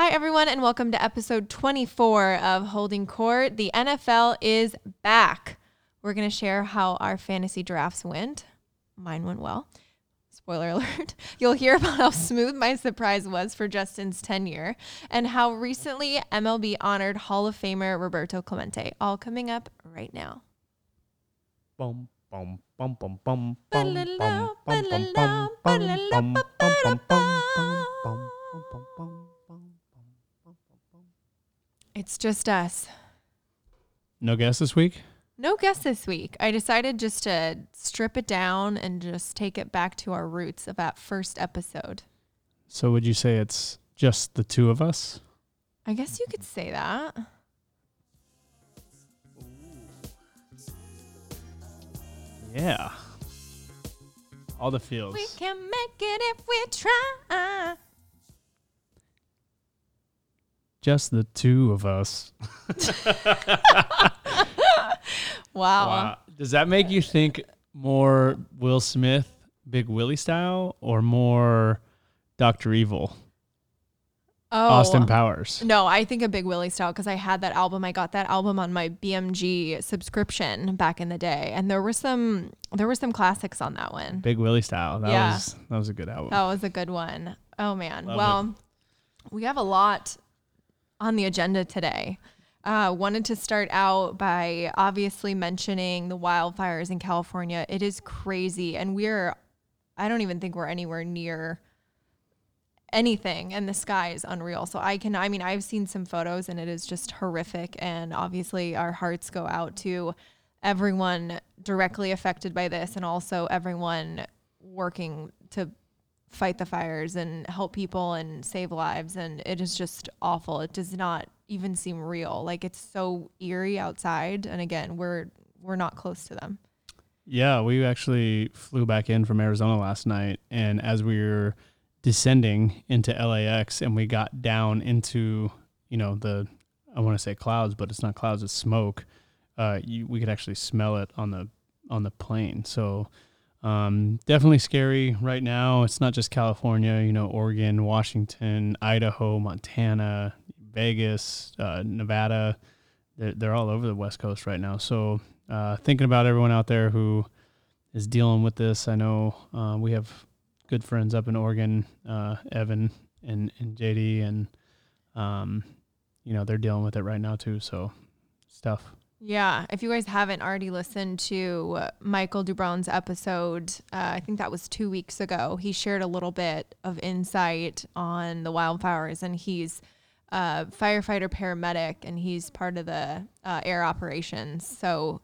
Hi, everyone, and welcome to episode 24 of Holding Court. The NFL is back. We're going to share how our fantasy drafts went. Mine went well. Spoiler alert. You'll hear about how smooth my surprise was for Justin's tenure and how recently MLB honored Hall of Famer Roberto Clemente. All coming up right now. Bum, bum, bum, bum, bum, bum, bum, bum, bum, bum, bum, bum, bum, bum, bum, bum, bum, bum, bum. It's just us. No guess this week? No guess this week. I decided just to strip it down and just take it back to our roots of that first episode. So would you say it's just the two of us? I guess you could say that. Yeah. All the feels. We can make it if we try. Just the two of us. Wow. Does that make you think more Will Smith, Big Willie style, or more Doctor Evil, Oh. Austin Powers? No, I think a Big Willie style because I had that album. I got that album on my BMG subscription back in the day, and there were some there were some classics on that one. Big Willie style. That Yeah. was that was a good album. That was a good one. Oh man. Love well, we have a lot on the agenda today. Uh, wanted to start out by obviously mentioning the wildfires in California. It is crazy, and we're I don't even think we're anywhere near anything and the sky is unreal so i can i mean i've seen some photos and it is just horrific and obviously our hearts go out to everyone directly affected by this and also everyone working to fight the fires and help people and save lives and it is just awful it does not even seem real like it's so eerie outside and again we're we're not close to them Yeah, we actually flew back in from Arizona last night, and as we were descending into LAX, and we got down into you know the I want to say clouds, but it's not clouds; it's smoke. Uh, you, we could actually smell it on the on the plane. So um, definitely scary right now. It's not just California, you know, Oregon, Washington, Idaho, Montana, Vegas, uh, Nevada. They're, they're all over the West Coast right now. So uh, thinking about everyone out there who is dealing with this. I know uh, we have good friends up in Oregon, uh, Evan and, and JD, and um, you know they're dealing with it right now too. So tough. Yeah, if you guys haven't already listened to Michael Dubron's episode, uh, I think that was two weeks ago. He shared a little bit of insight on the wildfires, and he's a firefighter paramedic, and he's part of the uh, air operations. So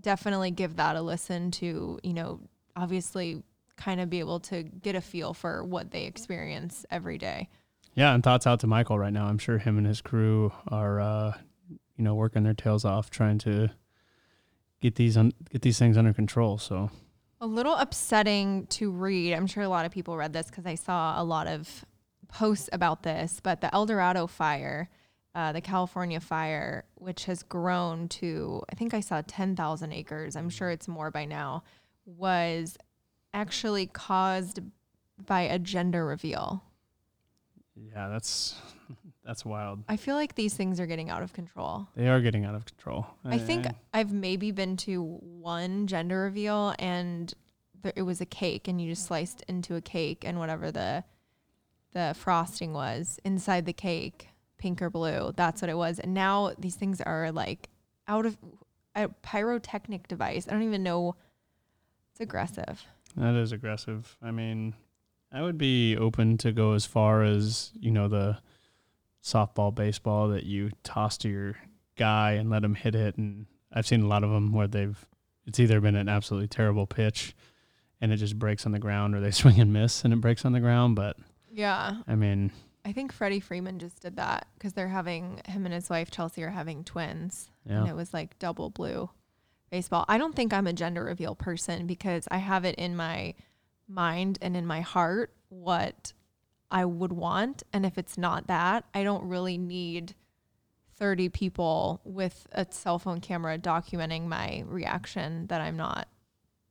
definitely give that a listen to. You know, obviously, kind of be able to get a feel for what they experience every day. Yeah, and thoughts out to Michael right now. I'm sure him and his crew are uh, you know working their tails off trying to get these un- get these things under control. So A little upsetting to read. I'm sure a lot of people read this because I saw a lot of posts about this. But the El Dorado fire, uh, the California fire, which has grown to, I think I saw 10,000 acres, I'm sure it's more by now, was actually caused by a gender reveal. yeah, that's that's wild. I feel like these things are getting out of control. They are getting out of control. I think Uh, I've maybe been to one gender reveal and there, it was a cake and you just sliced into a cake and whatever the the frosting was inside the cake, pink or blue, that's what it was. And now these things are like out of a pyrotechnic device. I don't even know. It's aggressive. That is aggressive. I mean, I would be open to go as far as, you know, the softball, baseball that you toss to your guy and let him hit it. And I've seen a lot of them where they've, it's either been an absolutely terrible pitch and it just breaks on the ground or they swing and miss and it breaks on the ground. But Yeah. I mean, I think Freddie Freeman just did that because they're having him and his wife Chelsea are having twins. and it was like double blue baseball. I don't think I'm a gender reveal person because I have it in my mind and in my heart what I would want. And if it's not that, I don't really need 30 people with a cell phone camera documenting my reaction that I'm not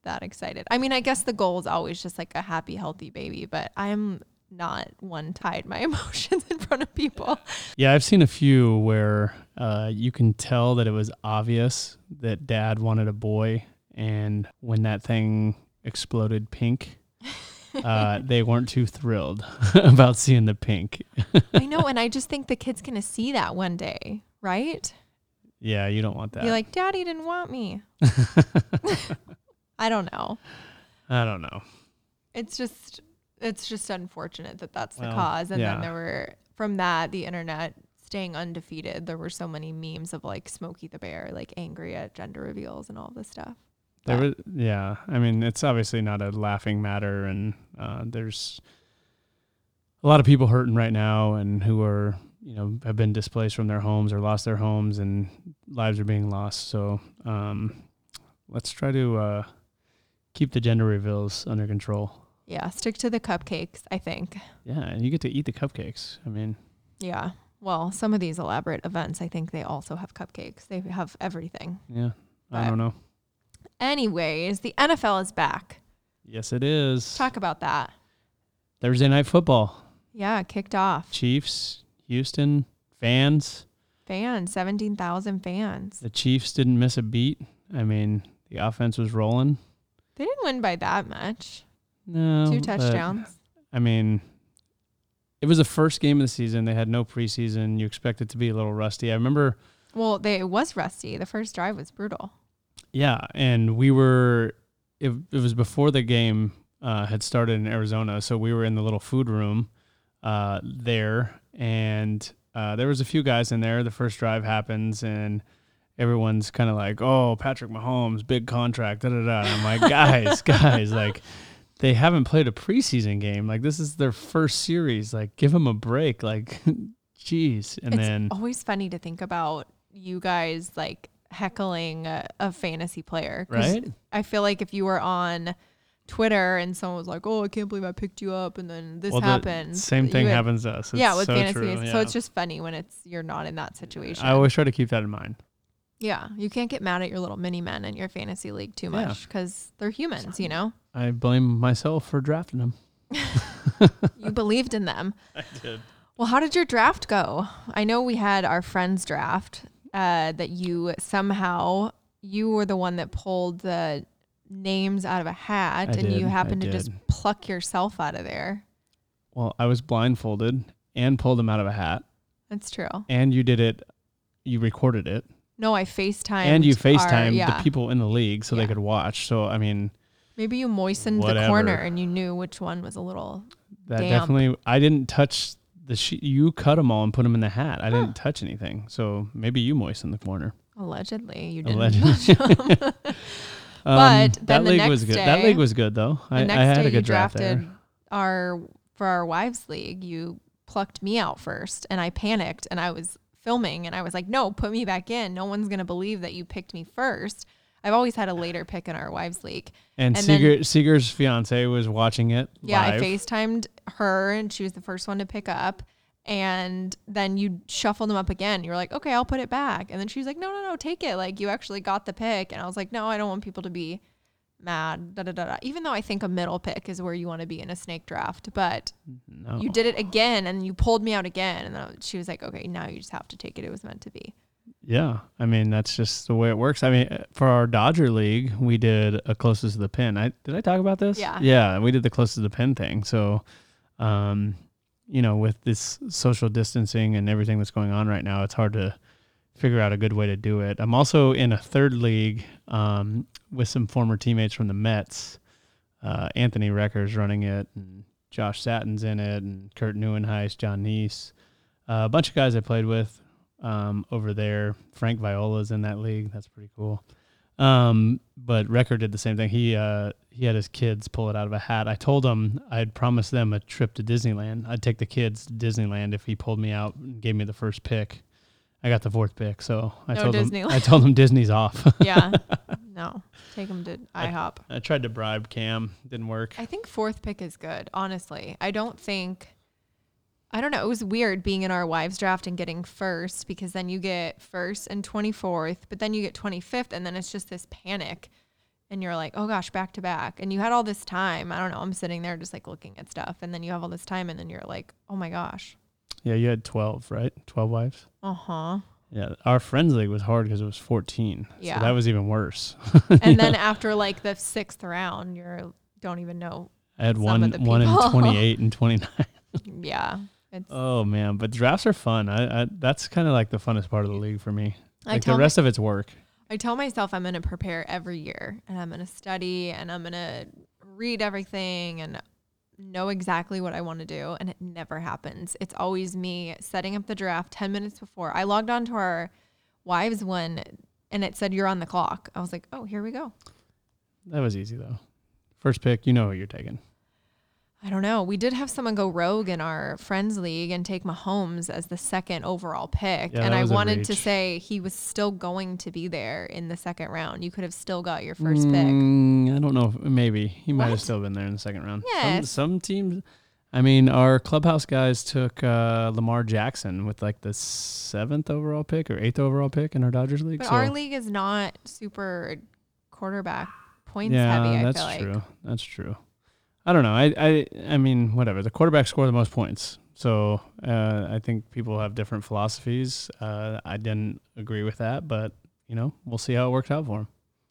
that excited. I mean, I guess the goal is always just like a happy, healthy baby, but I'm not one tide my emotions in front of people. Yeah, I've seen a few where uh, you can tell that it was obvious that dad wanted a boy, and when that thing exploded pink, uh, they weren't too thrilled about seeing the pink. I know, and I just think the kid's gonna see that one day, right? Yeah, you don't want that. Be like, Daddy didn't want me. I don't know. I don't know. It's just it's just unfortunate that that's the cause. And yeah. then there were from that the internet staying undefeated. There were so many memes of like Smokey the Bear, like angry at gender reveals and all this stuff. There was, yeah. I mean, it's obviously not a laughing matter, and uh, there's a lot of people hurting right now, and who are you know have been displaced from their homes or lost their homes, and lives are being lost. So um, let's try to uh, keep the gender reveals under control. Yeah, stick to the cupcakes, I think. Yeah, and you get to eat the cupcakes. I mean, Yeah. Well, some of these elaborate events, I think they also have cupcakes. They have everything. yeah, I don't know. Anyways, the NFL is back. Yes, it is. Talk about that. Thursday night football. Yeah, kicked off. Chiefs, Houston fans. Fans, 17,000 fans. The Chiefs didn't miss a beat. I mean, the offense was rolling. They didn't win by that much. No, Two but, touchdowns. I mean, it was the first game of the season. They had no preseason. You expect it to be a little rusty. I remember, Well, they it was rusty. The first drive was brutal. Yeah, and we were. It, it was before the game uh, had started in Arizona, so we were in the little food room uh, there, and uh, there was a few guys in there. The first drive happens, and everyone's kind of like, "Oh, Patrick Mahomes, big contract." Da da da. And I'm like, guys, guys, like. They haven't played a preseason game. Like this is their first series. Like give them a break. Like, jeez. And then it's then always funny to think about you guys like heckling a, a fantasy player. 'Cause right? I feel like if you were on Twitter and someone was like, "Oh, I can't believe I picked you up," and then this the happened. Same you thing would- happens to us. It's yeah, with so fantasy. true, So yeah. it's just funny when it's you're not in that situation. I always try to keep that in mind. yeah, you can't get mad at your little mini men in your fantasy league too Yeah. much because they're humans. You know, I blame myself for drafting them. you believed in them. I did. Well, how did your draft go? I know we had our friend's draft uh, that you somehow you were the one that pulled the names out of a hat, I and you did, I happened to just pluck yourself out of there. Well, I was blindfolded and pulled them out of a hat, That's true. and you did it. You recorded it, No, I FaceTimed. and you FaceTimed yeah. the people in the league so Yeah. they could watch. So I mean, Maybe you moistened the corner and you knew which one was a little. that Damp. definitely. I didn't touch the sheet. You cut them all and put them in the hat. I didn't touch anything. So maybe you moistened the corner. Allegedly, you didn't. Allegedly. touch 'em. Um, But that then the league was good. that day- league was good though. the I, next I had day a you good draft drafted there. our for our wives league. You plucked me out first, and I panicked, and I was filming, and I was like, "No, put me back in. No one's gonna believe that you picked me first. I've always had a later pick in our wives league. And, And then- Seager's fiance was watching it. Yeah, live. I FaceTimed her and she was the first one to pick up. And then you shuffled them up again. You were like, okay, I'll put it back. And then she was like, no, no, no, take it. Like, you actually got the pick. And I was like, no, I don't want people to be mad. Da, da, da, da. Even though I think a middle pick is where you want to be in a snake draft. But No. you did it again and you pulled me out again. And then she was like, okay, now you just have to take it. It was meant to be. Yeah, I mean that's just the way it works. I mean, uh, for our Dodger league, we did a closest to the pin. I did I talk about this? Yeah. yeah, we did the closest to the pin thing. So, um, you know, with this social distancing and everything that's going on right now, it's hard to figure out a good way to do it. I'm also in a third league um, with some former teammates from the Mets. Uh, Anthony Recker's running it, and Josh Satin's in it, and Kirk Nieuwenhuis, Jon Niese, uh, a bunch of guys I played with um, over there. Frank Viola's in that league. That's pretty cool. Um, but Recker did the same thing. He uh, he had his kids pull it out of a hat. I told him I'd promise them a trip to Disneyland. I'd take the kids to Disneyland if he pulled me out and gave me the first pick. I got the fourth pick, so I No told him I told him Disney's off. Yeah. no, take them to I- IHOP. I tried to bribe Cam, didn't work. I think fourth pick is good, honestly. I don't think I don't know, it was weird being in our wives draft and getting first because then you get first and 24th, but then you get 25th and then it's just this panic. and you're like, oh gosh, back to back. And you had all this time. I don't know. I'm sitting there just like looking at stuff. And then you have all this time and then you're like, oh my gosh. Yeah, you had 12, right? 12 wives? Uh huh. Yeah, our friends league was hard because it was 14. Yeah. So that was even worse. And then after like the sixth round, you're don't even know. I had one one in 28 and 29. Yeah. It's, Oh man, but drafts are fun. I, I that's kind of like the funnest part of the league for me. Like the rest of it's work. I tell myself I'm going to prepare every year and I'm going to study and I'm going to read everything and know exactly what I want to do. And it never happens. It's always me setting up the draft 10 minutes before. I logged on to our wives one and it said, You're on the clock. I was like, Oh, here we go. That was easy though. First pick, you know who you're taking. I don't know. We did have someone go rogue in our friends league and take Mahomes as the second overall pick. Yeah, and I wanted to say he was still going to be there in the second round. You could have still got your first pick. Mm, I don't know. If, maybe he might have still been there in the second round. Yes. Some, some teams. I mean, our clubhouse guys took uh, Lamar Jackson with like the seventh overall pick or eighth overall pick in our Dodgers league. But so our league is not super quarterback points yeah, heavy. I that's feel like. true. That's true. I don't know. I, I I mean, whatever. The quarterbacks score the most points, so uh, I think people have different philosophies. Uh, I didn't agree with that, but you know, we'll see how it works out for him.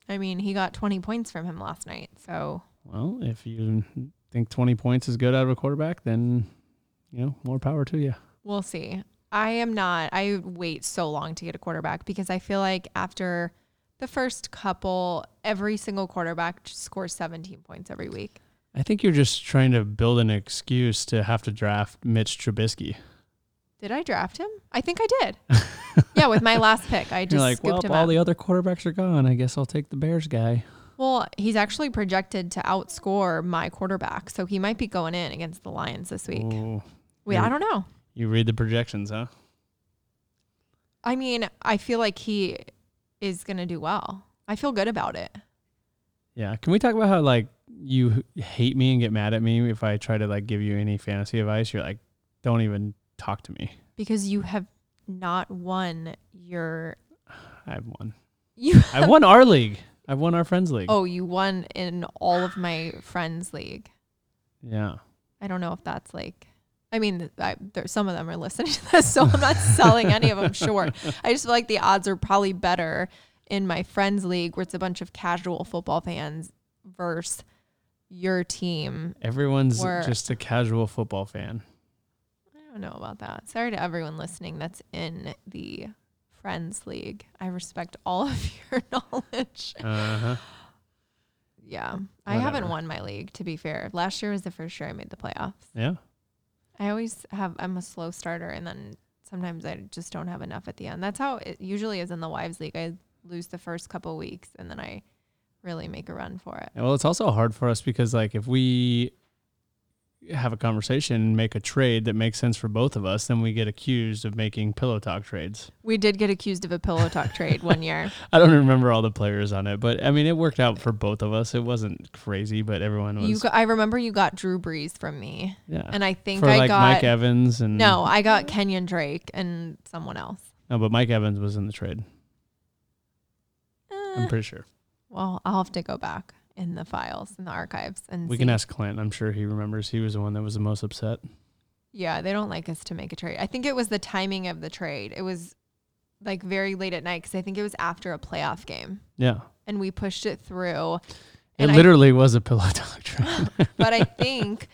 I mean, he got 20 points from him last night. So Well, if you think 20 points is good out of a quarterback, then you know, more power to you. we'll see. I am not. I wait so long to get a quarterback because I feel like after the first couple, every single quarterback scores 17 points every week. I think you're just trying to build an excuse to have to draft Mitch Trubisky. Did I draft him? I think I did. yeah, with my last pick, I just You're like, well, all up. the other quarterbacks are gone. I guess I'll take the Bears guy. well, he's actually projected to outscore my quarterback, so he might be going in against the Lions this week. Ooh, Wait, you're- I don't know. you read the projections, huh? I mean, I feel like he is going to do well. I feel good about it Yeah. Can we talk about how like you hate me and get mad at me if I try to like give you any fantasy advice? You're like, don't even talk to me. because you have not won your I've won. you I won our league. I've won our friends league. Oh, you won in all of my friends league. Yeah. I don't know if that's like I mean, I, there, some of them are listening to this, so I'm not selling any of them short. I just feel like the odds are probably better in my friends league, where it's a bunch of casual football fans, versus your team. Everyone's We're- just a casual football fan. I don't know about that. Sorry to everyone listening that's in the friends league. I respect all of your knowledge. Uh huh. Yeah, I haven't won my league. To be fair, last year was the first year I made the playoffs. Yeah. I always have. I'm a slow starter, and then sometimes I just don't have enough at the end. That's how it usually is in the wives league. I lose the first couple weeks, and then I really make a run for it. Well, it's also hard for us because like if we have a conversation and make a trade that makes sense for both of us, then we get accused of making pillow talk trades. We did get accused of a pillow talk trade one year. I don't remember all the players on it, but I mean it worked out for both of us. It wasn't crazy, but everyone was You, got, I remember you got Drew Brees from me, yeah. and I think for I like got Mike Evans and no, I got Kenyon Drake and someone else. no, but Mike Evans was in the trade. Eh, I'm pretty sure. Well, I'll have to go back in the files in the archives and We see. can ask Clint. I'm sure he remembers. He was the one that was the most upset. Yeah, they don't like us to make a trade. I think it was the timing of the trade. It was like very late at night because I think it was after a playoff game, Yeah. and we pushed it through. It And I- literally was a pillow talk trade. But I think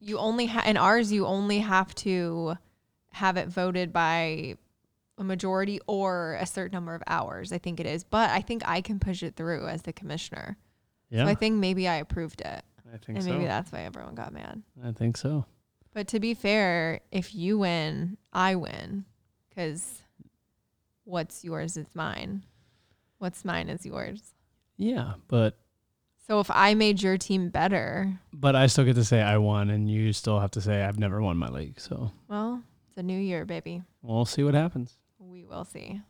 you only ha- in ours you only have to have it voted by a majority or a certain number of hours. I think it is, but I think I can push it through as the commissioner. yeah. So I think maybe I approved it, I think and so. maybe that's why everyone got mad. I think so. But to be fair, if you win, I win. Because what's yours is mine. What's mine is yours. Yeah, but So if I made your team better, but I still get to say I won, and you still have to say I've never won my league. So well, it's a new year, baby. we'll see what happens. We will see.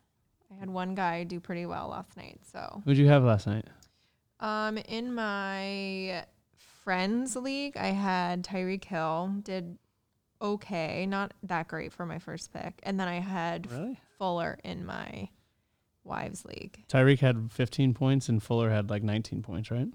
I had one guy do pretty well last night. So Who'd you have last night? um in my friends league, I had Tyreek Hill, did okay, not that great for my first pick. And then I had Really? Fuller in my Wives League. Tyreek had 15 points and Fuller had like 19 points, right?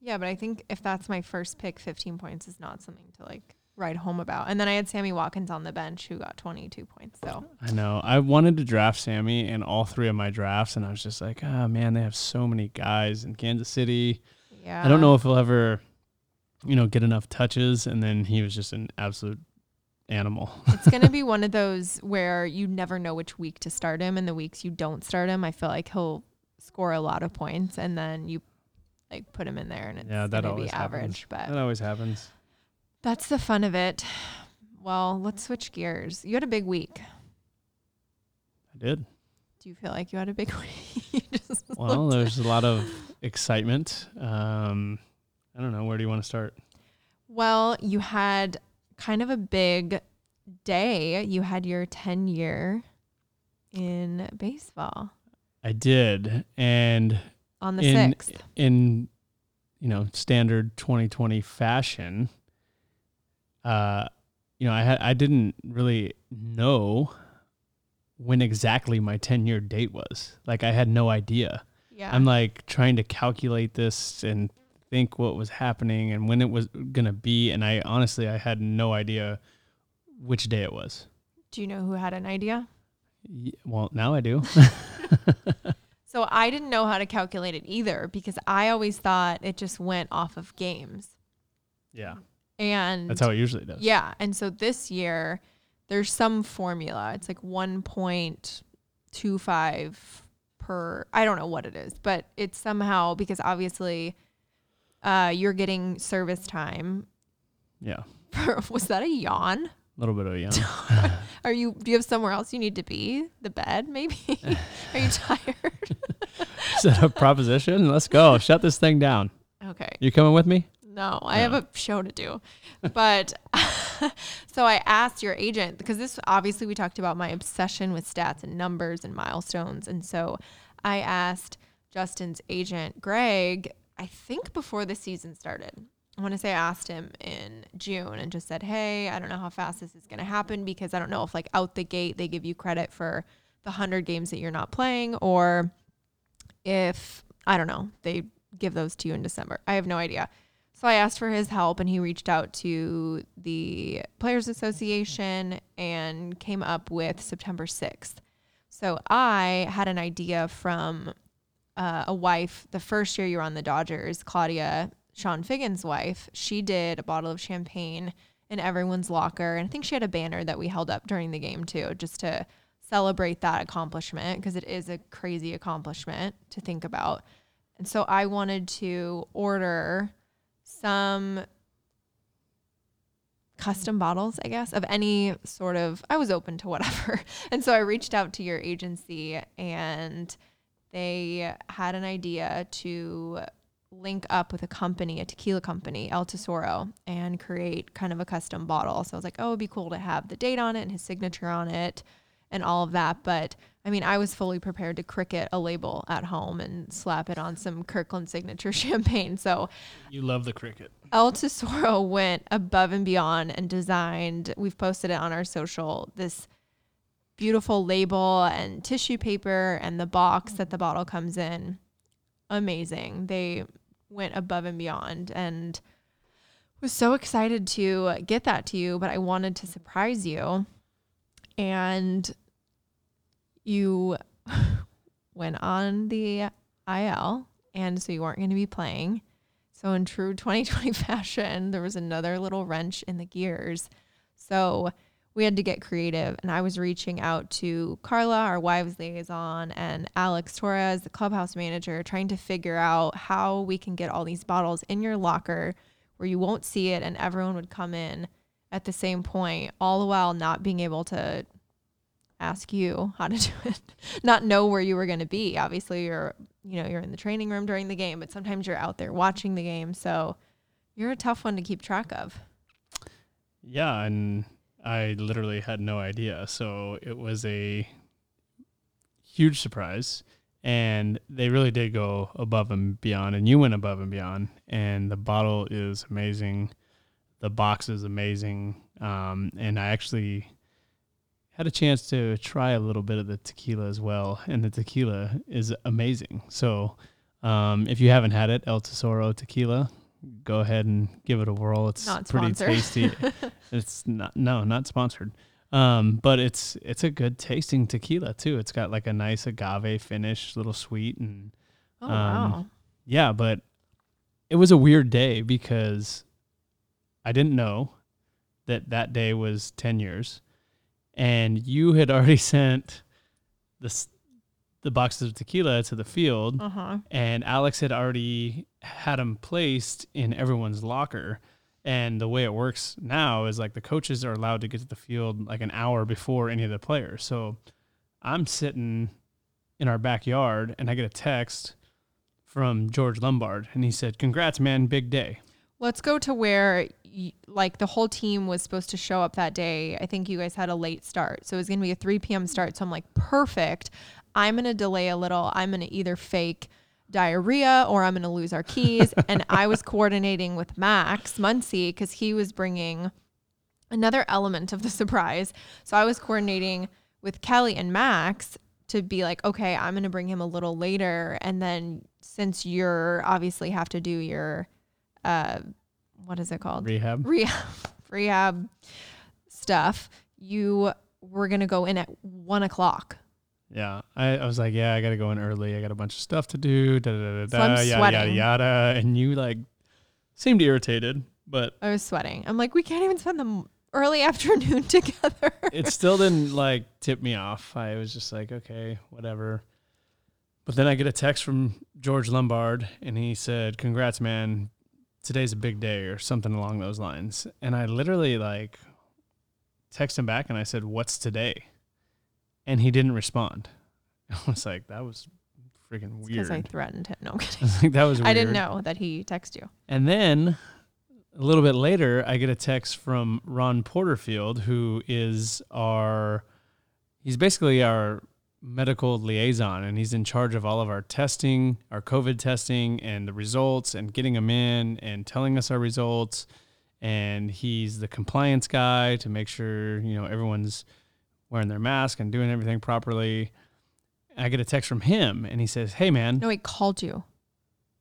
Yeah, but I think if that's my first pick, 15 points is not something to like write home about. And then I had Sammy Watkins on the bench who got 22 points. So I know. I wanted to draft Sammy in all three of my drafts, and I was just like, oh man, they have so many guys in Kansas City. yeah, I don't know if he'll ever, you know, get enough touches. And then he was just an absolute animal. it's going to be one of those where you never know which week to start him. And the weeks you don't start him, I feel like he'll score a lot of points and then you like put him in there and it's Yeah, that going to be always happens. average. But that always happens. That's the fun of it. Well, let's switch gears. You had a big week. I did. Do you feel like you had a big week? Well, there's a lot of excitement. Um, I don't know. Where do you want to start? Well, you had kind of a big day. You had your 10 year in baseball I did, and on the In- 6th. in you know standard 2020 fashion, uh, you know, I had I didn't really know when exactly my 10 year date was. Like I had no idea. Yeah. I'm like trying to calculate this and think what was happening and when it was gonna be, and I honestly I had no idea which day it was. Do you know who had an idea? Y- Well, now I do. So I didn't know how to calculate it either because I always thought it just went off of games. yeah, And that's how it usually does. Yeah. And so this year, there's some formula. It's like 1.25 per, I don't know what it is, but it's somehow because obviously uh, you're getting service time. Yeah, Was that a yawn? a little bit of a yawn. Are you, do you have somewhere else you need to be? The bed, maybe? Are you tired? Is that a proposition? Let's go. Shut this thing down. Okay. You coming with me? No, I have a show to do. But so I asked your agent because this obviously we talked about my obsession with stats and numbers and milestones. And so I asked Justin's agent, Greg, I think before the season started. I want to say I asked him in June and just said, Hey, I don't know how fast this is going to happen because I don't know if, like, out the gate, they give you credit for the 100 games that you're not playing or if, I don't know, they give those to you in December. I have no idea. So I asked for his help and he reached out to the Players Association and came up with September 6th. So I had an idea from uh, a wife the first year you were on the Dodgers, Claudia, Chone Figgins' wife. She did a bottle of champagne in everyone's locker. And I think she had a banner that we held up during the game too, just to celebrate that accomplishment because it is a crazy accomplishment to think about. And so I wanted to order some custom bottles, I guess, of any sort of I was open to whatever. And so I reached out to your agency and they had an idea to link up with a company, a tequila company, El Tesoro, and create kind of a custom bottle. So I was like, oh, it'd be cool to have the date on it and his signature on it and all of that. But I mean, I was fully prepared to Cricut a label at home and slap it on some Kirkland signature champagne. So You love the Cricut. El Tesoro went above and beyond and designed, we've posted it on our social, this beautiful label and tissue paper and the box that the bottle comes in. Amazing. They went above and beyond and was so excited to get that to you, but I wanted to surprise you. And you went on the IL, and so you weren't going to be playing. So, in true 2020 fashion, there was another little wrench in the gears. So, we had to get creative, and I was reaching out to Carla, our wives liaison, and Alex Torres, the clubhouse manager, trying to figure out how we can get all these bottles in your locker where you won't see it, and everyone would come in at the same point, all the while not being able to ask you how to do it, not know where you were going to be. Obviously, you're you know you're in the training room during the game, but sometimes you're out there watching the game, so you're a tough one to keep track of. Yeah, and I literally had no idea. So it was a huge surprise. And they really did go above and beyond. And you went above and beyond. And the bottle is amazing. The box is amazing. Um, and I actually had a chance to try a little bit of the tequila as well, and the tequila is amazing. So, um, if you haven't had it, El Tesoro tequila, go ahead and give it a whirl. It's Not pretty tasty. it's not no, not sponsored. Um, but it's it's a good tasting tequila too. It's got like a nice agave finish, little sweet and Oh Um, wow. yeah, but it was a weird day because I didn't know that that day was 10 years and you had already sent this the boxes of tequila to the field Uh huh. and Alex had already had them placed in everyone's locker. And the way it works now is like the coaches are allowed to get to the field like an hour before any of the players. So I'm sitting in our backyard and I get a text from George Lombard and he said, Congrats, man, big day. Let's go to where like the whole team was supposed to show up that day. I think you guys had a late start. So it was going to be a 3 p.m. start. So I'm like, perfect. I'm going to delay a little. I'm going to either fake diarrhea or I'm going to lose our keys. and I was coordinating with Max Muncy because he was bringing another element of the surprise. So I was coordinating with Kelly and Max to be like, okay, I'm going to bring him a little later. And then since you're obviously have to do your, uh, what is it called? Rehab. Rehab, rehab stuff, you were going to go in at one o'clock. Yeah. I, I was like, Yeah, I got to go in early. I got a bunch of stuff to do. Da, da, da, da, So yada, yada, yada. And you like seemed irritated, but I was sweating. I'm like, we can't even spend the early afternoon together. it still didn't like tip me off. I was just like, okay, whatever. But then I get a text from George Lombard and he said, Congrats, man. Today's a big day or something along those lines. And I literally like text him back and I said, What's today? And he didn't respond. I was like, that was freaking weird. Because. I threatened him. No I'm I kidding. was like, that was weird. I didn't know that he texted you. And then a little bit later, I get a text from Ron Porterfield, who is our, he's basically our medical liaison, and he's in charge of all of our testing, our COVID testing, and the results, and getting them in and telling us our results. And he's the compliance guy to make sure, you know, everyone's wearing their mask and doing everything properly. I get a text from him, and he says, Hey, man. No, he called you.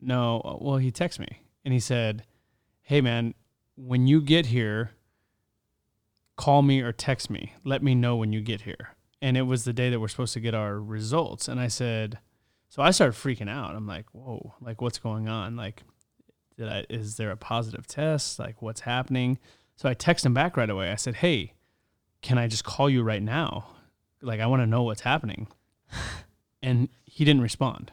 No, well, he texted me and he said, Hey, man, when you get here, call me or text me. Let me know when you get here. And it was the day that we're supposed to get our results. And I said, So I started freaking out. I'm like, Whoa, like, what's going on? Like, did I, is there a positive test? Like, what's happening? So I text him back right away. I said, Hey, can I just call you right now? Like, I want to know what's happening. And he didn't respond.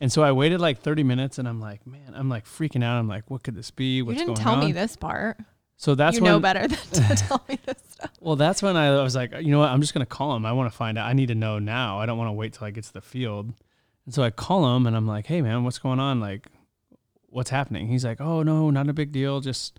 And so I waited like 30 minutes and I'm like, man, I'm like freaking out. I'm like, what could this be? What's going on? you didn't tell on? me this part. So that's you when, know better than to tell me this stuff. well, that's when I was like, you know what? I'm just going to call him. I want to find out. I need to know now. I don't want to wait till I get to the field. And so I call him and I'm like, hey, man, what's going on? Like, what's happening? He's like, oh, no, not a big deal. Just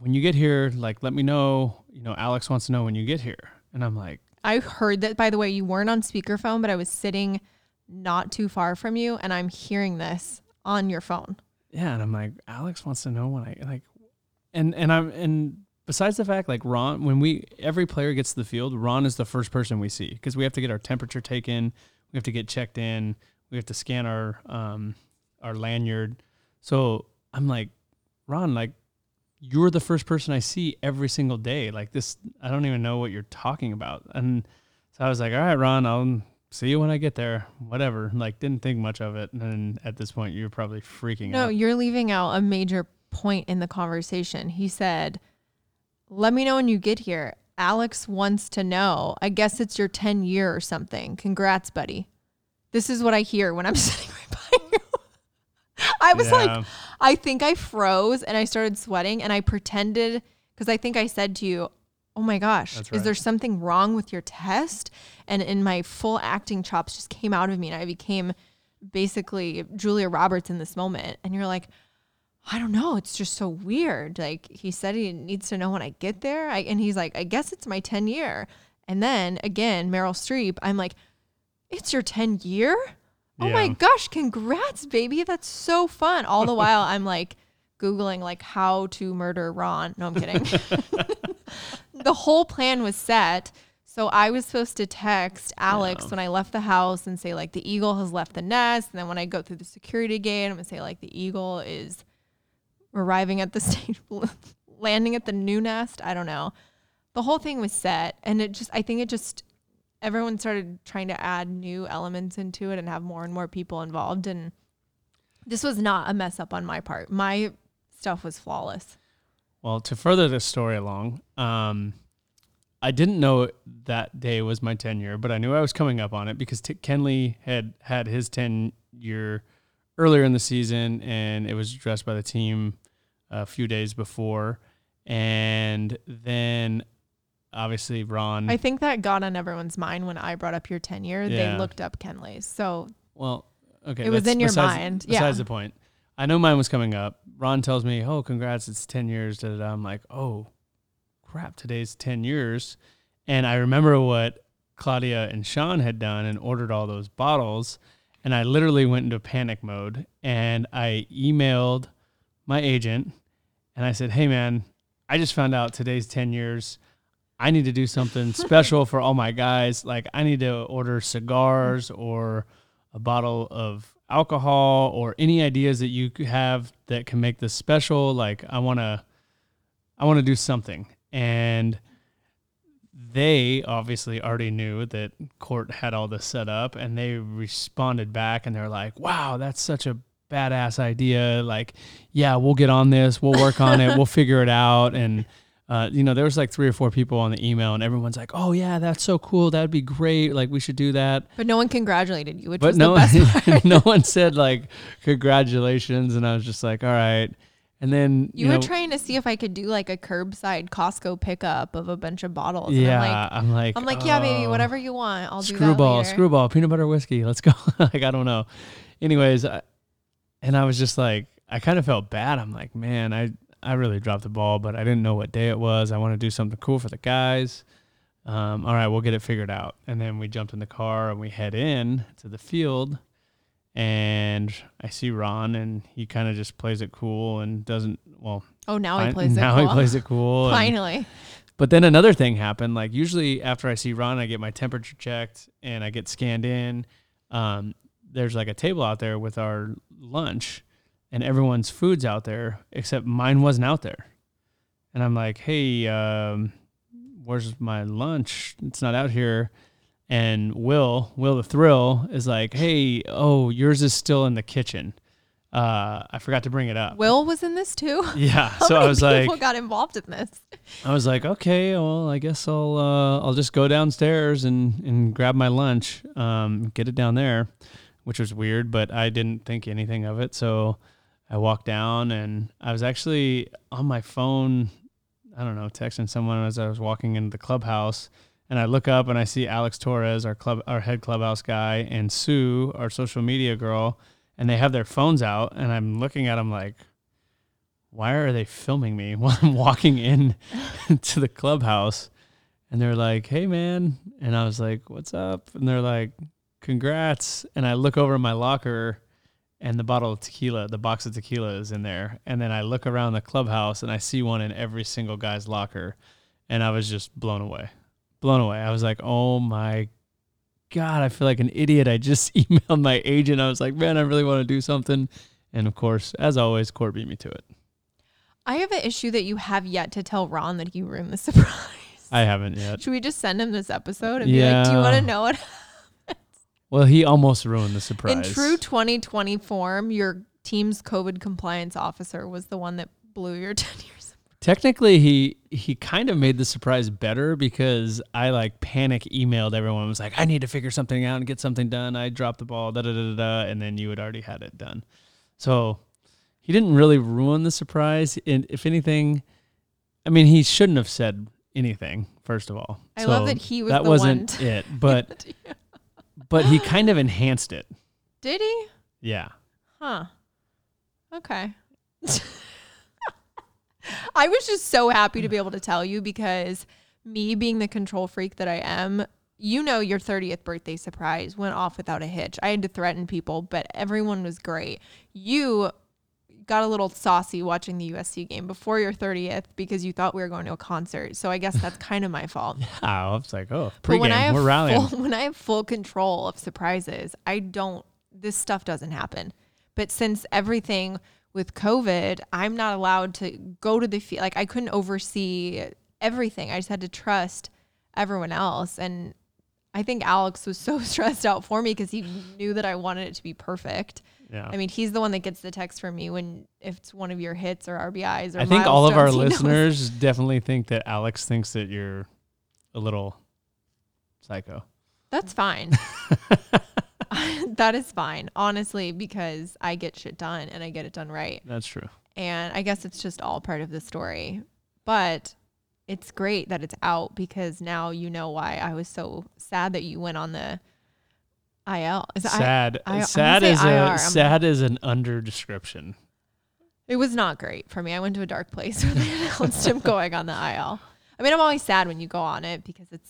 when you get here, like, let me know. You know, Alex wants to know when you get here. And I'm like, I heard that, by the way, you weren't on speakerphone, but I was sitting not too far from you, and I'm hearing this on your phone. yeah and i'm like alex wants to know when i like and and i'm and besides the fact like ron when we every player gets to the field ron is the first person we see because we have to get our temperature taken we have to get checked in we have to scan our um our lanyard. So i'm like ron like you're the first person i see every single day. Like this i don't even know what you're talking about. And so i was like all right ron i'll see you when i get there. Whatever. Like didn't think much of it. And then at this point you're probably freaking No, out. No, you're leaving out a major point in the conversation. He said, Let me know when you get here. Alex wants to know. I guess it's your 10 year or something. Congrats, buddy. This is what I hear when I'm sitting right by you. I was Yeah. like, I think I froze and I started sweating and I pretended because I think I said to you, Oh my gosh, That's is there something wrong with your test? And in my full acting chops just came out of me and I became basically Julia Roberts in this moment. And you're like, I don't know. It's just so weird. Like he said he needs to know when I get there. I, and he's like, I guess it's my 10 year. And then again, Meryl Streep, I'm like, it's your 10 year? Oh my gosh, congrats, baby. That's so fun. All the while I'm like Googling like how to murder Ron. No, I'm kidding. the whole plan was set So I was supposed to text Alex Yeah. when I left the house and say like the eagle has left the nest, and then when I go through the security gate, I'm gonna say like the eagle is arriving at the state, landing at the new nest. I don't know. The whole thing was set, and it just I think it just everyone started trying to add new elements into it and have more and more people involved, and this was not a mess up on my part. My stuff was flawless. Well, to further this story along, um, I didn't know that day was my 10 year, but I knew I was coming up on it because t- Kenley had had his 10 year earlier in the season and it was addressed by the team a few days before. And then obviously Ron. I think that got on everyone's mind when I brought up your tenure. Yeah. They looked up Kenley's. So Well, okay. It was in your besides- mind, yeah. Besides the point, I know mine was coming up. Ron tells me, "Oh, congrats! It's ten years." Da, da, da. I'm like, "Oh, crap! Today's ten years," and I remember what Claudia and Chone had done and ordered all those bottles, and I literally went into panic mode and I emailed my agent and I said, "Hey, man, I just found out today's ten years." I need to do something special for all my guys. Like I need to order cigars or a bottle of alcohol or any ideas that you have that can make this special. Like I want to, I want to do something. And they obviously already knew that court had all this set up and they responded back and they're like, wow, that's such a badass idea. Like, yeah, we'll get on this. We'll work on it. We'll figure it out. And, uh, you know, there was like three or four people on the email and everyone's like, oh yeah, that's so cool. That'd be great. Like we should do that but no one congratulated you, which but was no, the best part. no one said like congratulations, and I was just like, all right. And then You, you, were know, trying to see if I could do like a curbside Costco pickup of a bunch of bottles. and yeah, I'm like, I'm like, I'm like, yeah, baby, oh, whatever you want, I'll do that Screwball, screwball, peanut butter whiskey. Let's go. like I don't know. Anyways, I, and I was just like, I kind of felt bad. I'm like, man, I I really dropped the ball, but I didn't know what day it was. I want to do something cool for the guys. Um, all right, we'll get it figured out. And then we jumped in the car and we head in to the field. And I see Ron, and he kind of just plays it cool and doesn't. Well, Oh, now he fin- plays it. Cool. Now cool. he plays it cool. and- Finally. but then another thing happened. Like usually after I see Ron, I get my temperature checked and I get scanned in. Um, there's like a table out there with our lunch, and everyone's food's out there except mine wasn't out there. And I'm like, hey, um, where's my lunch? It's not out here. And Will, Will the Thrill, is like, hey, oh, yours is still in the kitchen. Uh, I forgot to bring it up. Will was in this too. yeah, How so I was like, people got involved in this. I was like, okay, well, I guess I'll uh, I'll just go downstairs and and grab my lunch, um, get it down there, which was weird, but I didn't think anything of it. So I walked down and I was actually on my phone. I don't know, texting someone as I was walking into the clubhouse, and I look up and I see Alex Torres, our club, our head clubhouse guy, and Sue, our social media girl, and they have their phones out, and I'm looking at them like, why are they filming me while I'm walking in to the clubhouse? And they're like, hey, man. And I was like, what's up? And they're like, congrats. And I look over my locker and the bottle of tequila, the box of tequila is in there. And then I look around the clubhouse and I see one in every single guy's locker. And I was just blown away. Blown away. I was like, oh my God, I feel like an idiot. I just emailed my agent. I was like, man, I really want to do something. And of course, as always, Court beat me to it. I have an issue that you have yet to tell Ron that he ruined the surprise. I haven't yet. Should we just send him this episode and be like, "Do you want to know what?" Well, he almost ruined the surprise. In true 2020 form, your team's COVID compliance officer was the one that blew your 10 years. Technically, he he kind of made the surprise better because I like panic emailed everyone. I Was like, I need to figure something out and get something done. I dropped the ball, da da da da, da and then you had already had it done. So he didn't really ruin the surprise. And if anything, I mean, he shouldn't have said anything. First of all, I So love that he was that wasn't one. It, but but he kind of enhanced it. Did he? Yeah. Huh. Okay. I was just so happy to be able to tell you because me being the control freak that I am, you know, your 30th birthday surprise went off without a hitch. I had to threaten people, but everyone was great. You got a little saucy watching the USC game before your 30th because you thought we were going to a concert. So I guess that's kind of my fault. Oh, I was like, oh, But when I pregame, we're rallying. full, when I have full control of surprises, I don't. This stuff doesn't happen. But since everything with COVID, I'm not allowed to go to the field. Like I couldn't oversee everything. I just had to trust everyone else. And I think Alex was so stressed out for me because he knew that I wanted it to be perfect. Yeah. I mean, he's the one that gets the text from me when if it's one of your hits or RBIs or I think all of our he knows. listeners definitely think that Alex thinks that you're a little psycho. That's fine. that is fine, honestly, because I get shit done and I get it done right. That's true. And I guess it's just all part of the story. But it's great that it's out because now you know why I was so sad that you went on the IL. Is I- Sad. I- I'm sad is IR, a sad is an under description. it was not great for me. I went to a dark place when they announced him going on the IL. I mean, I'm always sad when you go on it because it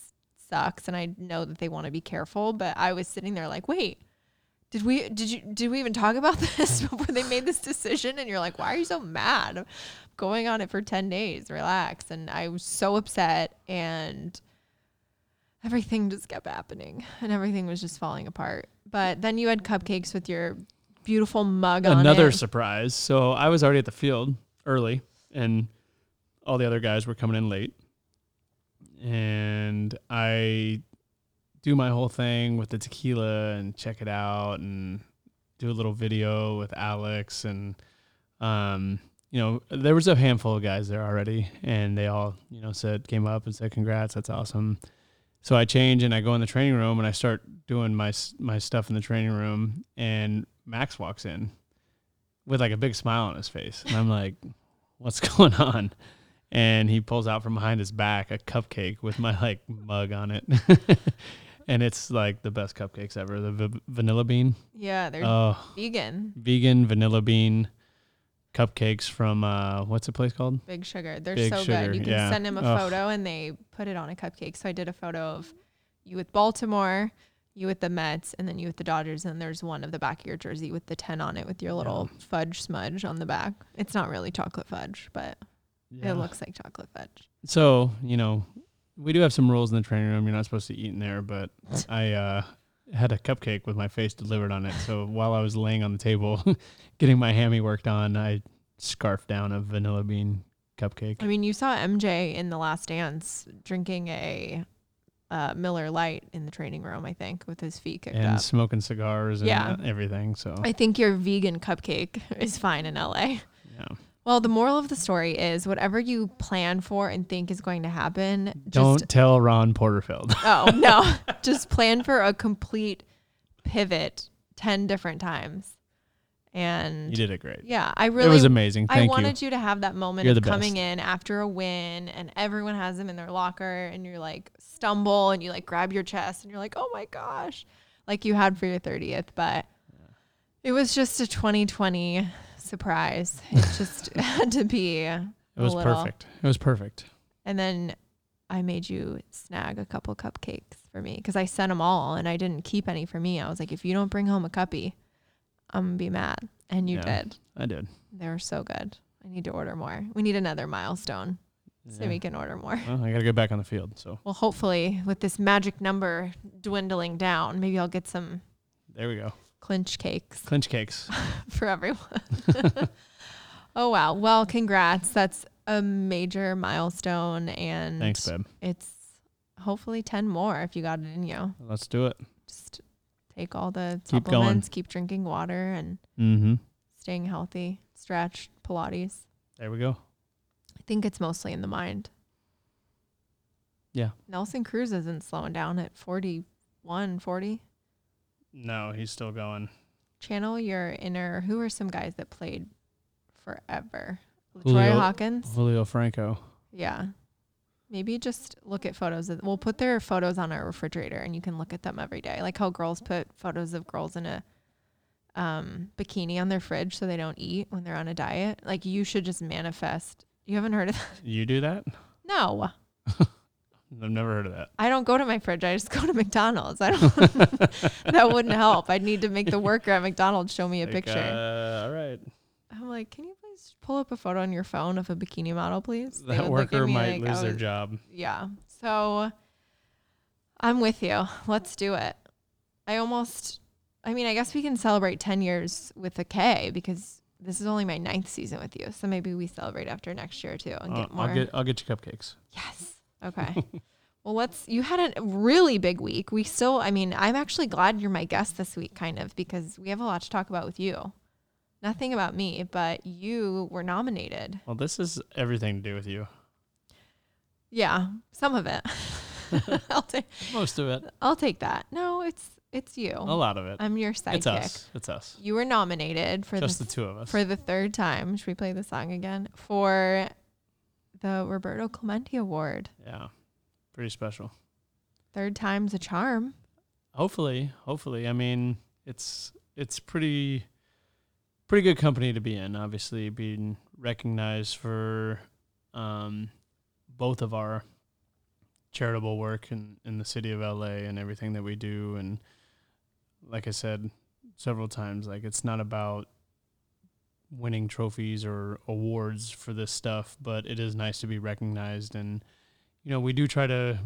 sucks, and I know that they want to be careful. But I was sitting there like, wait, did we did you did we even talk about this before they made this decision? And you're like, why are you so mad? I'm going on it for ten days, relax. And I was so upset, and everything just kept happening, and everything was just falling apart. But then you had cupcakes with your beautiful mug on Another it. surprise. So I was already at the field early, and all the other guys were coming in late. And I do my whole thing with the tequila and check it out and do a little video with Alex and um you know there was a handful of guys there already and they all you know said came up and said congrats that's awesome so I change and I go in the training room and I start doing my my stuff in the training room and Max walks in with like a big smile on his face. And I'm like what's going on? And he pulls out from behind his back a cupcake with my like mug on it. And it's like the best cupcakes ever. The v- vanilla bean. Yeah, they're oh. vegan, vegan vanilla bean cupcakes from uh what's the place called big sugar. They're Big so Sugar, good. You can yeah. send them a Ugh. photo and they put it on a cupcake. So I did a photo of you with Baltimore, you with the Mets, and then you with the Dodgers. And there's one of the back of your jersey with the 10 on it with your little fudge smudge on the back. It's not really chocolate fudge, but Yeah. it looks like chocolate fudge. so you know we do have some rules in the training room you're not supposed to eat in there but i uh had a cupcake with my face delivered on it so while i was laying on the table getting my hammy worked on i scarfed down a vanilla bean cupcake I mean, you saw MJ in the last dance drinking a uh, Miller Lite in the training room, I think, with his feet kicked and up. smoking cigars and Yeah. everything so I think your vegan cupcake is fine in LA. yeah Well, the moral of the story is whatever you plan for and think is going to happen, don't just tell ron porterfield oh no, just plan for a complete pivot ten different times. And you did it great yeah, I really it was amazing I thank you wanted you. to have that moment You're of coming best. in after a win and everyone has them in their locker and you're like stumble and you like grab your chest and you're like, "Oh my gosh." Like you had for your 30th, but it was just a 2020 surprise. It just had to be it was little. perfect it was perfect And then I made you snag a couple cupcakes for me because I sent them all and I didn't keep any for me. I was like, if you don't bring home a cuppy, I'm gonna be mad. And you Yeah. did. i did They were so good. I need to order more. We need another milestone so we can order more. well, i gotta get back on the field so Well, hopefully, with this magic number dwindling down, maybe I'll get some there we go clinch cakes clinch cakes for everyone. oh, wow. Well, congrats. That's a major milestone. And thanks babe it's hopefully 10 more if you got it in you. let's do it Just take all the Keep going. supplements, keep drinking water, and mm-hmm staying healthy, stretch, Pilates. there we go I think it's mostly in the mind. Yeah. Nelson Cruz isn't slowing down at 41, 40. No, he's still going. Channel your inner. Who are some guys that played forever? Julio- LaTroy Hawkins. Julio Franco. Yeah. Maybe just look at photos. Of, we'll put their photos on our refrigerator and you can look at them every day. Like how girls put photos of girls in a um, bikini on their fridge so they don't eat when they're on a diet. Like you should just manifest. You haven't heard of that? You do that? No. I've never heard of that. I don't go to my fridge. I just go to McDonald's. I don't. that wouldn't help. I'd need to make the worker at McDonald's show me a Like, picture. Uh, all right. I'm like, can you please pull up a photo on your phone of a bikini model, please? They That would look at worker me might like I lose their was- job. Yeah. So I'm with you. Let's do it. I almost, I mean, I guess we can celebrate 10 years with a K because this is only my ninth season with you. So maybe we celebrate after next year too and Uh, get more. I'll get I'll get you cupcakes. yes. Okay. well, let's, you had a really big week. We still, I mean, I'm actually glad you're my guest this week, kind of, because we have a lot to talk about with you. Nothing about me, but you were nominated. Well, this is everything to do with you. Yeah, some of it. I'll take Most of it. I'll take that. No, it's it's you. A lot of it. I'm your sidekick. It's us. It's us. You were nominated for Just the, the two of us. for the third time. Should we play the song again? For the Roberto Clemente Award. yeah. Pretty special. Third time's a charm. Hopefully, hopefully. I mean, it's it's pretty pretty good company to be in. Obviously, being recognized for um, both of our charitable work in in the city of LA and everything that we do. And like I said several times, like it's not about winning trophies or awards for this stuff, but it is nice to be recognized. And you know, we do try to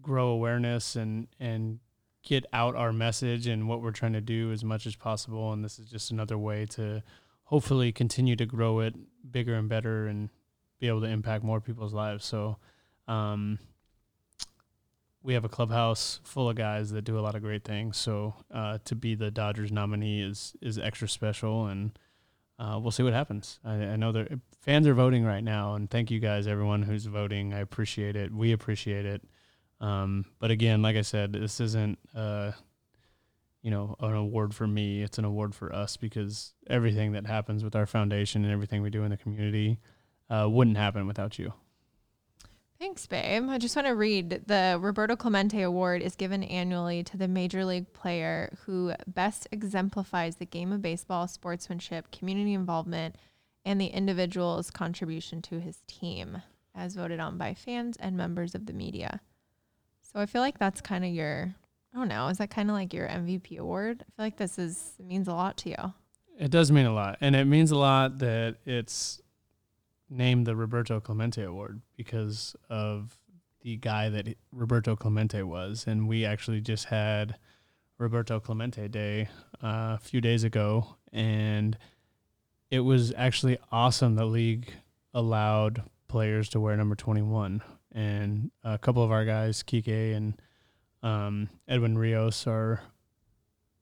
grow awareness and and get out our message and what we're trying to do as much as possible. And this is just another way to hopefully continue to grow it bigger and better and be able to impact more people's lives. So, um, we have a clubhouse full of guys that do a lot of great things. So, uh, to be the Dodgers nominee is, is extra special and, uh, we'll see what happens. I, I know that fans are voting right now and thank you guys, everyone who's voting. I appreciate it. We appreciate it. Um, but again, like I said, this isn't, uh, you know, an award for me. It's an award for us because everything that happens with our foundation and everything we do in the community uh, wouldn't happen without you. Thanks, babe. I just want to read the Roberto Clemente Award is given annually to the major league player who best exemplifies the game of baseball, sportsmanship, community involvement, and the individual's contribution to his team, as voted on by fans and members of the media. So I feel like that's kind of your, I don't know, is that kind of like your MVP award? I feel like this is means a lot to you. It does mean a lot. And it means a lot that it's named the Roberto Clemente Award because of the guy that Roberto Clemente was. And we actually just had Roberto Clemente Day uh, a few days ago. And it was actually awesome. The league allowed players to wear number 21. And a couple of our guys, Kike and um, Edwin Rios, are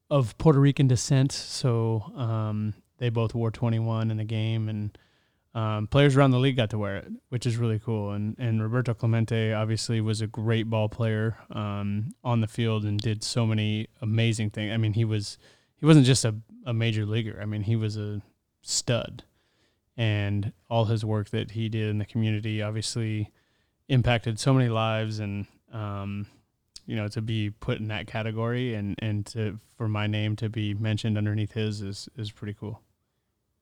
of Puerto Rican descent. So um, they both wore 21 in the game. And um, players around the league got to wear it, which is really cool. And and Roberto Clemente obviously was a great ball player um, on the field and did so many amazing things. I mean, he was he wasn't just a, a major leaguer. I mean, he was a stud, and all his work that he did in the community obviously impacted so many lives. And um, you know, to be put in that category and and to for my name to be mentioned underneath his is is pretty cool.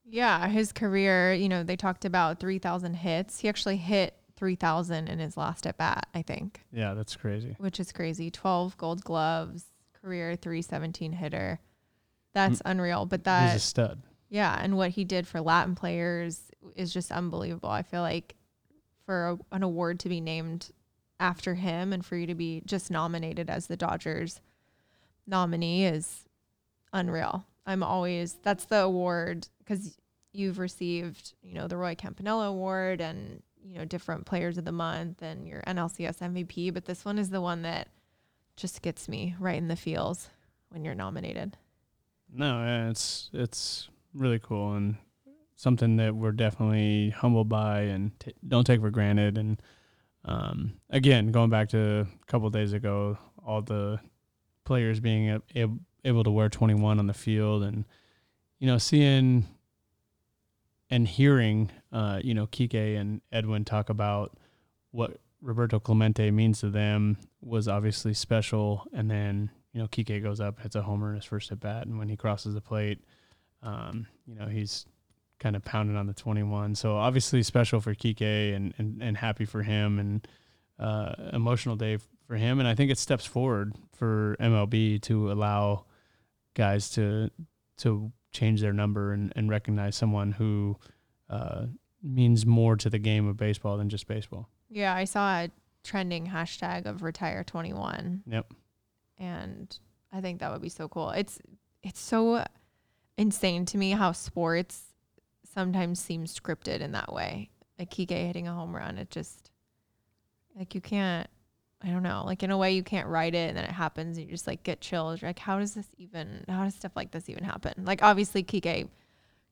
Yeah, his career, you know, they talked about 3,000 hits. He actually hit 3,000 in his last at bat, I think, Yeah, that's crazy. which is crazy. 12 gold gloves, career 317 hitter. That's mm. unreal. But He's that, a stud. yeah, and what he did for Latin players is just unbelievable. I feel like for a, an award to be named after him and for you to be just nominated as the Dodgers nominee is unreal. I'm always that's the award because you've received you know the Roy Campanella Award and you know different Players of the Month and your NLCS MVP, but this one is the one that just gets me right in the feels when you're nominated. No, it's it's really cool and something that we're definitely humbled by and t- don't take for granted. And um, again, going back to a couple days ago, all the players being a- able able to wear 21 on the field, and you know, seeing and hearing, uh, you know, Kike and Edwin talk about what Roberto Clemente means to them was obviously special. And then, you know, Kike goes up, hits a homer in his first at bat, and when he crosses the plate, um, you know, he's kind of pounding on the 21. So obviously special for Kike and, and, and happy for him and uh, emotional day for him. And I think it steps forward for MLB to allow guys to to change their number and, and recognize someone who uh, means more to the game of baseball than just baseball. Yeah, I saw a trending hashtag of retire 21. Yep. And I think that would be so cool. It's it's so insane to me how sports sometimes seem scripted in that way. Like Kike hitting a home run, it just like you can't I don't know, like in a way you can't write it and then it happens and you just like get chills. You're like, how does this even how does stuff like this even happen? Like obviously Kike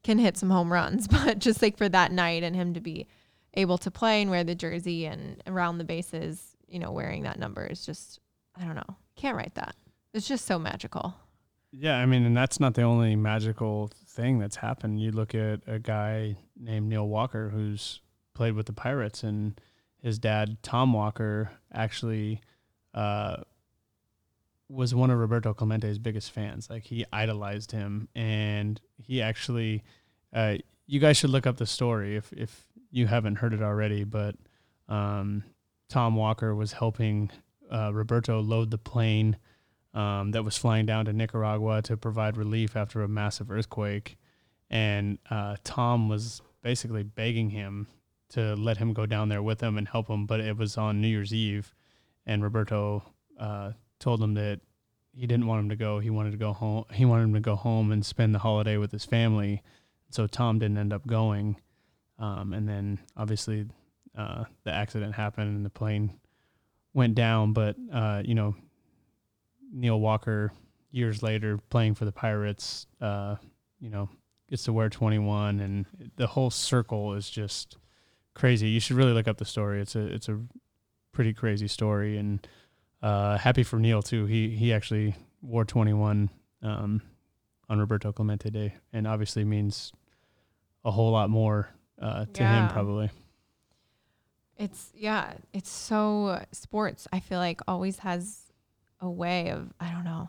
can hit some home runs, but just like for that night and him to be able to play and wear the jersey and around the bases, you know, wearing that number is just I don't know. Can't write that. It's just so magical. Yeah, I mean, and that's not the only magical thing that's happened. You look at a guy named Neil Walker who's played with the Pirates, and his dad, Tom Walker, actually uh, was one of Roberto Clemente's biggest fans. Like he idolized him, and he actually, uh, you guys should look up the story if if you haven't heard it already. But um, Tom Walker was helping uh, Roberto load the plane um, that was flying down to Nicaragua to provide relief after a massive earthquake, and uh, Tom was basically begging him to let him go down there with him and help him. But it was on New Year's Eve, and Roberto uh, told him that he didn't want him to go. He wanted to go home. He wanted him to go home and spend the holiday with his family. So Tom didn't end up going. Um, and then obviously uh, the accident happened and the plane went down. But uh, you know, Neil Walker years later playing for the Pirates, uh, you know, gets to wear 21, and the whole circle is just crazy. You should really look up the story. It's a it's a pretty crazy story, and uh, happy for Neil too. He he actually wore 21 um, on Roberto Clemente Day, and obviously means a whole lot more uh, to Yeah. him probably. It's yeah, it's so sports. I feel like always has a way of I don't know.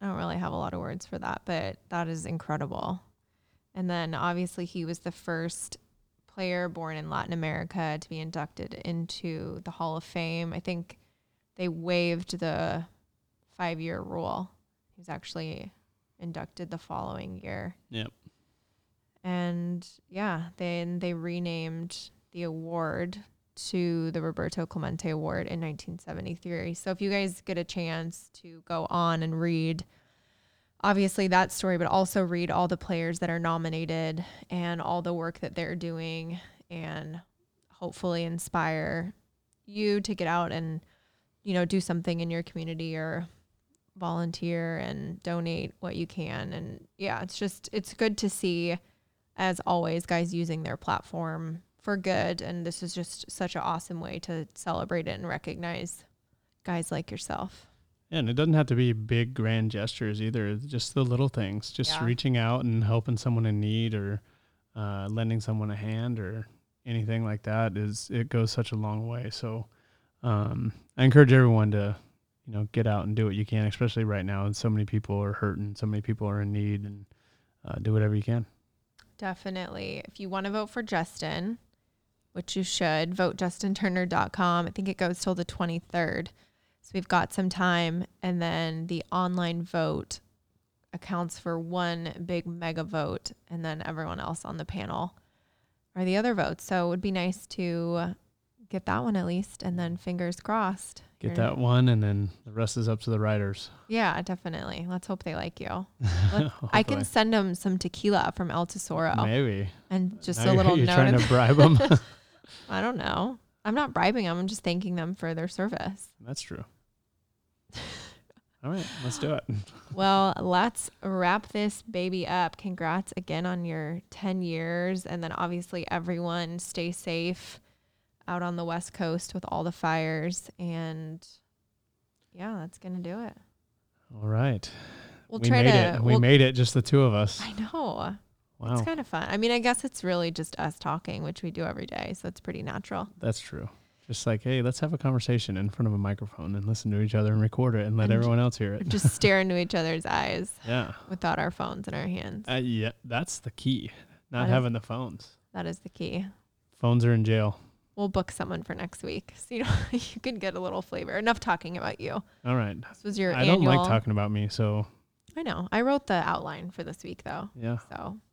I don't really have a lot of words for that, but that is incredible. And then obviously he was the first player born in Latin America to be inducted into the Hall of Fame. I think they waived the 5-year rule. He was actually inducted the following year. Yep. And yeah, then they renamed the award to the Roberto Clemente Award in 1973. So if you guys get a chance to go on and read obviously that story, but also read all the players that are nominated and all the work that they're doing and hopefully inspire you to get out and you know do something in your community or volunteer and donate what you can. And yeah it's just it's good to see as always guys using their platform for good. And this is just such an awesome way to celebrate it and recognize guys like yourself Yeah, and it doesn't have to be big grand gestures either. It's Just the little things, just Yeah. reaching out and helping someone in need or uh, lending someone a hand or anything like that is it goes such a long way. So um, I encourage everyone to you know get out and do what you can, especially right now. And so many people are hurting, so many people are in need, and uh, do whatever you can. Definitely. If you want to vote for Justin, which you should, vote justinturner.com. I think it goes till the 23rd. So we've got some time. And then the online vote accounts for one big mega vote. And then everyone else on the panel are the other votes. So it would be nice to get that one at least. And then fingers crossed. Get that one, and then the rest is up to the writers. Yeah, definitely. Let's hope they like you. I can send them some tequila from El Tesoro maybe and just Now a little You're note. trying to bribe them. I don't know. I'm not bribing them. I'm just thanking them for their service. That's true. All right, let's do it. Well, let's wrap this baby up. Congrats again on your 10 years. And then obviously, everyone stay safe out on the West Coast with all the fires. And yeah, that's going to do it. All right. We'll we try made to. it. We we'll- made it, just the two of us. I know. Wow. It's kind of fun. I mean, I guess it's really just us talking, which we do every day. So it's pretty natural. That's true. Just like, hey, let's have a conversation in front of a microphone and listen to each other and record it and let and everyone else hear it. Just stare into each other's eyes. Yeah. Without our phones in our hands. Uh, yeah, that's the key. Not that having is, the phones. That is the key. Phones are in jail. We'll book someone for next week, so you know you can get a little flavor. Enough talking about you. All right. This was your. I annual. don't like talking about me, so. I know. I wrote the outline for this week, though. Yeah. So